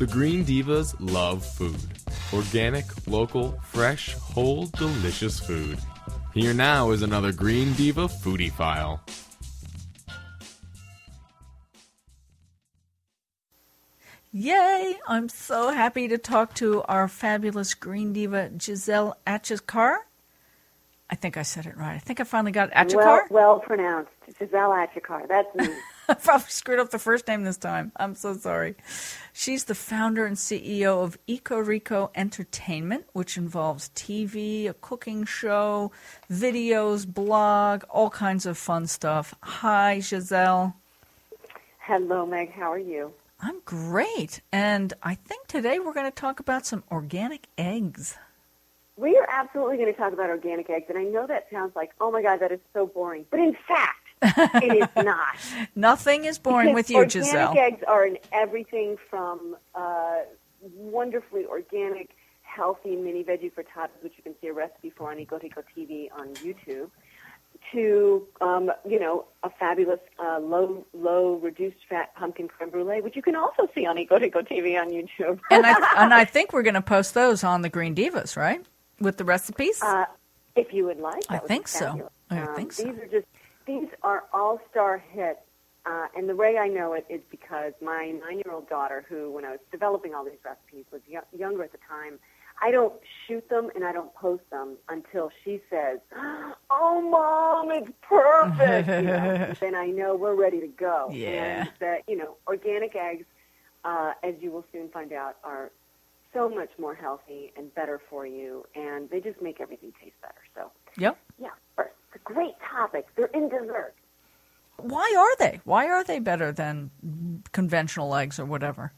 The Green Divas love food. Organic, local, fresh, whole, delicious food. Here now is another Green Diva foodie file. Yay! I'm so happy to talk to our fabulous green diva, Giselle Achecar. I think I said it right. I think I finally got Achecar. Well, well pronounced. Giselle Achecar. That's me. I probably screwed up the first name this time. I'm so sorry. She's the founder and CEO of Eco Rico Entertainment, which involves TV, a cooking show, videos, blog, all kinds of fun stuff. Hi, Giselle. Hello, Meg. How are you? I'm great. And I think today we're going to talk about some organic eggs. We are absolutely going to talk about organic eggs. And I know that sounds like, oh my God, that is so boring. But in fact, it is not. Nothing is boring with you, organic Giselle. Organic eggs are in everything from uh, wonderfully organic, healthy mini veggie frittatas, which you can see a recipe for on Eco Rico TV on YouTube, to um, you know a fabulous uh, low low reduced fat pumpkin creme brulee, which you can also see on Eco Rico TV on YouTube. and I and I think we're going to post those on the Green Divas, right? With the recipes. Uh, if you would like, I think so. I Um, think so. These are just these are all star hits, uh, and the way I know it is because my nine year old daughter, who when I was developing all these recipes was y- younger at the time. I don't shoot them and I don't post them until she says, "Oh, mom, it's perfect." you know, then I know we're ready to go. Yeah. And that you know, organic eggs, uh, as you will soon find out, are so much more healthy and better for you, and they just make everything taste better. So, yep. yeah, first, it's a great topic. They're in dessert. Why are they? Why are they better than conventional eggs or whatever?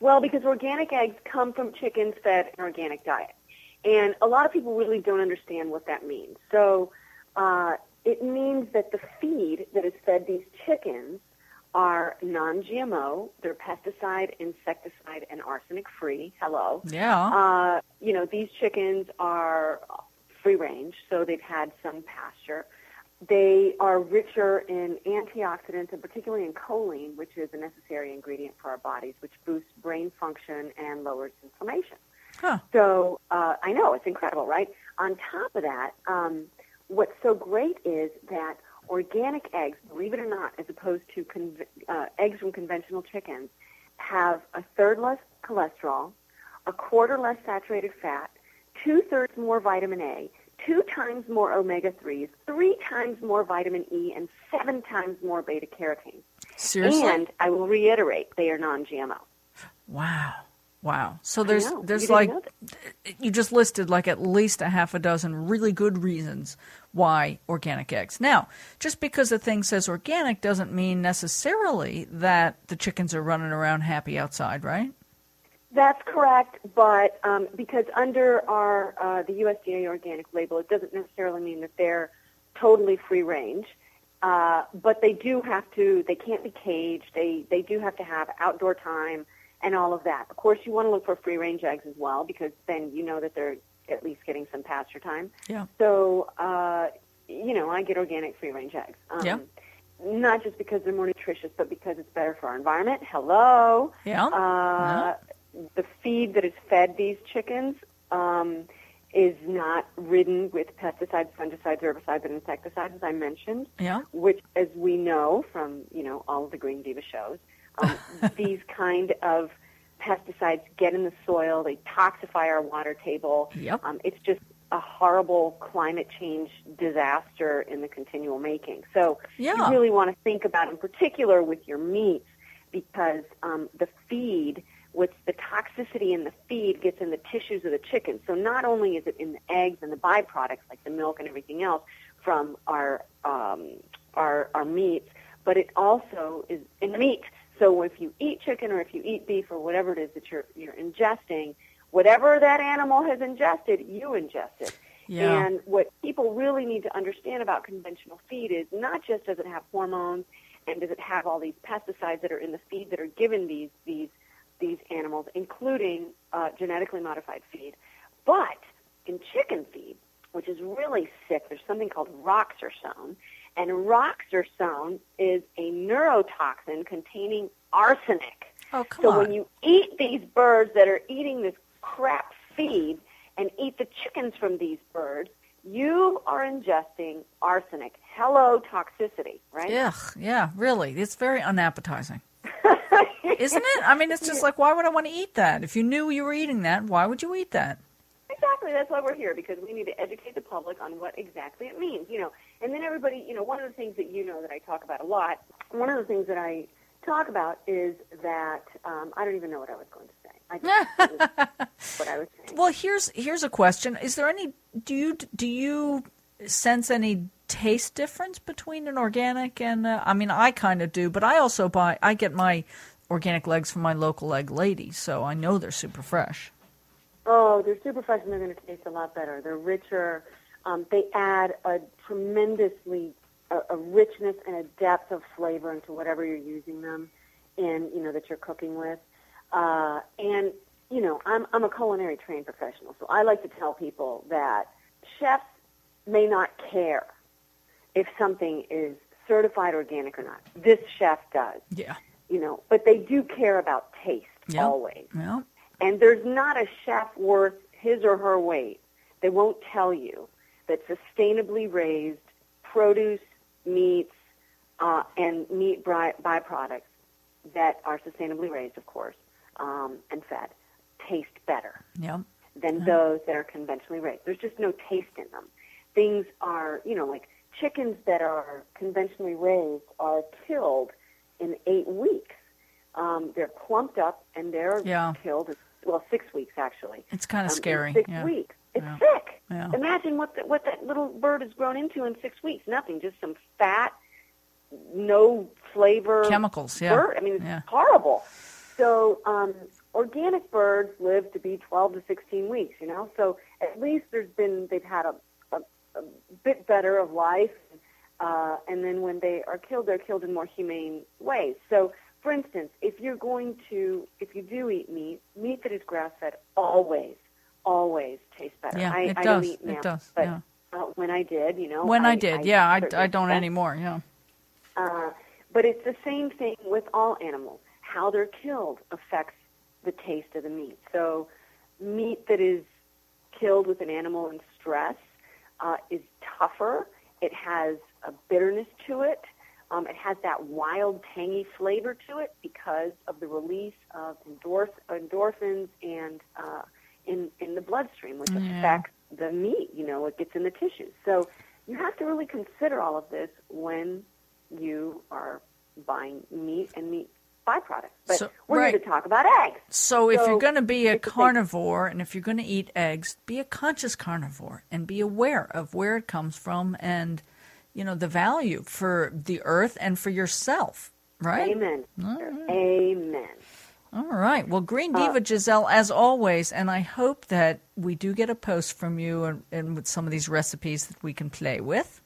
Well, because organic eggs come from chickens fed an organic diet. And a lot of people really don't understand what that means. So uh, it means that the feed that is fed these chickens are non-GMO. They're pesticide, insecticide, and arsenic free. Hello. Yeah. Uh, you know, these chickens are free range, so they've had some pasture. They are richer in antioxidants, and particularly in choline, which is a necessary ingredient for our bodies, which boosts brain function and lowers inflammation. Huh. So uh, I know it's incredible, right? On top of that, um, what's so great is that organic eggs, believe it or not, as opposed to conv- uh, eggs from conventional chickens, have a third less cholesterol, a quarter less saturated fat, two thirds more vitamin A, two times more omega 3s, three times more vitamin E, and seven times more beta carotene. Seriously? And I will reiterate, they are non GMO. wow. Wow. So there's know. You there's like you just listed like at least a half a dozen really good reasons why organic eggs. Now, just because a thing says organic doesn't mean necessarily that the chickens are running around happy outside, right? That's correct, but um, because under our uh, the USDA organic label, it doesn't necessarily mean that they're totally free range. Uh, but they do have to. They can't be caged. They they do have to have outdoor time and all of that. Of course, you want to look for free range eggs as well because then you know that they're at least getting some pasture time. Yeah. So uh, you know, I get organic free range eggs. Um, Yeah. Not just because they're more nutritious, but because it's better for our environment. Hello. Yeah. Uh, The feed that is fed these chickens um, is not ridden with pesticides, fungicides, herbicides, and insecticides, as I mentioned. Yeah. Which, as we know from you know all of the Green Diva shows, um, these kind of pesticides get in the soil. They toxify our water table. Yep. Um, it's just a horrible climate change disaster in the continual making. So Yeah. you really want to think about, in particular, with your meats, because um, the feed, toxicity in the feed, gets in the tissues of the chicken. So not only is it in the eggs and the byproducts like the milk and everything else from our um, our our meats, but it also is in the meat. So if you eat chicken or if you eat beef or whatever it is that you're you're ingesting, whatever that animal has ingested, you ingested. Yeah. And what people really need to understand about conventional feed is not just does it have hormones and does it have all these pesticides that are in the feed that are given these these these animals, including uh, genetically modified feed, but in chicken feed, which is really sick, there's something called roxarsone, and roxarsone is a neurotoxin containing arsenic. Oh, come so on. when you eat these birds that are eating this crap feed and eat the chickens from these birds, you are ingesting arsenic. Hello, toxicity, right? Ugh, yeah, really. It's very unappetizing. Isn't it? I mean, it's just like, why would I want to eat that? If you knew you were eating that, why would you eat that? Exactly. That's why we're here because we need to educate the public on what exactly it means. You know, and then everybody. You know, one of the things that you know that I talk about a lot. One of the things that I talk about is that um, I don't even know what I was going to say. I just what I was saying. Well, here's here's a question: Is there any? Do you do you sense any taste difference between an organic and? Uh, I mean, I kind of do, but I also buy. I get my organic legs from my local egg lady, so I know they're super fresh. Oh, they're super fresh and they're going to taste a lot better. They're richer. Um, they add a tremendously a, a richness and a depth of flavor into whatever you're using them in, you know, that you're cooking with. Uh, and you know, I'm I'm a culinary trained professional, so I like to tell people that chefs may not care if something is certified organic or not. This chef does, Yeah. You know, but they do care about taste Yep. always. Well, And there's not a chef worth his or her weight that won't tell you that sustainably raised produce, meats, uh, and meat by- byproducts that are sustainably raised, of course, um, and fed taste better yeah. than those that are conventionally raised. There's just no taste in them. Things are, you know, like chickens that are conventionally raised are killed in eight weeks. Um, they're clumped up and they're Yeah. killed. in- Well, six weeks actually. It's kind Um, of in scary. Six yeah. weeks. It's Yeah. sick. Imagine what the, what that little bird has grown into in six weeks. Nothing, just some fat, no flavor Chemicals, yeah. bird. I mean, it's horrible. So um, organic birds live to be 12 to 16 weeks, you know. So at least there's been they've had a, a, a bit better of life, uh, and then when they are killed, they're killed in more humane ways. So, for instance, if you're going to if you do eat meat, meat that is grass fed always always tastes better. Yeah, I, it I does. don't eat It now, does, but yeah. uh, when I did, you know, When I, did, yeah, I, I don't that's- anymore. Yeah. uh, but it's the same thing with all animals. How they're killed affects the taste of the meat. So, meat that is killed with an animal in stress uh, is tougher. It has a bitterness to it. Um, it has that wild, tangy flavor to it because of the release of endorph- endorphins and uh, in in the bloodstream, which Yeah. affects the meat. You know, it gets in the tissues. So you have to really consider all of this when you are buying meat and meat byproducts. But So- we're right. here to talk about eggs. So if you're going to be a it's a big- carnivore and if you're going to eat eggs, be a conscious carnivore and be aware of where it comes from and you know the value for the earth and for yourself, right? Amen. Amen. All right. Well, Green Uh, Diva Giselle, as always, and I hope that we do get a post from you and, and with some of these recipes that we can play with.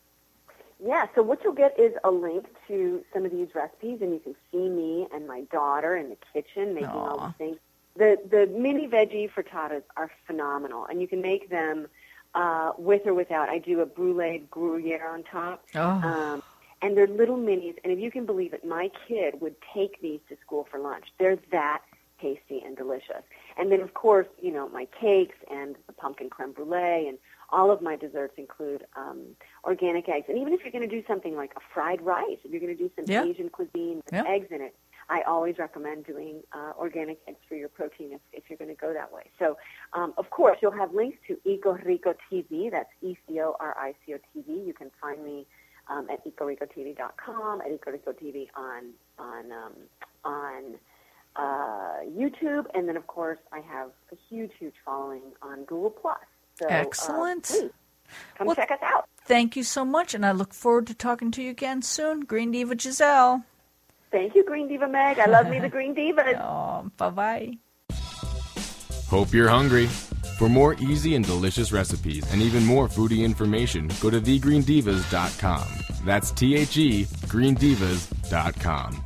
Yeah, so what you'll get is a link to some of these recipes, and you can see me and my daughter in the kitchen making all Aw. these things. The the mini veggie frittatas are phenomenal, and you can make them uh, with or without. I do a brulee Gruyere on top, Oh. um, and they're little minis. And if you can believe it, my kid would take these to school for lunch. They're that tasty and delicious. And then, of course, you know my cakes and the pumpkin creme brulee, and all of my desserts include um, organic eggs. And even if you're going to do something like a fried rice, if you're going to do some Yeah. Asian cuisine with Yeah. eggs in it, I always recommend doing uh, organic eggs for your protein if, if you're going to go that way. So, um, of course, you'll have links to Eco Rico TV. That's E C O R I C O TV. You can find me um, at ecoricotv.com, at Eco Rico TV on on um, on uh, YouTube, and then of course I have a huge, huge following on Google Plus. So, uh, Excellent. please come Well, check us out. Thank you so much, and I look forward to talking to you again soon. Green Diva Giselle. Thank you, Green Diva Meg. I love me the Green Divas. Oh, bye bye. Hope you're hungry. For more easy and delicious recipes and even more foodie information, go to thegreendivas.com. That's T H E greendivas.com.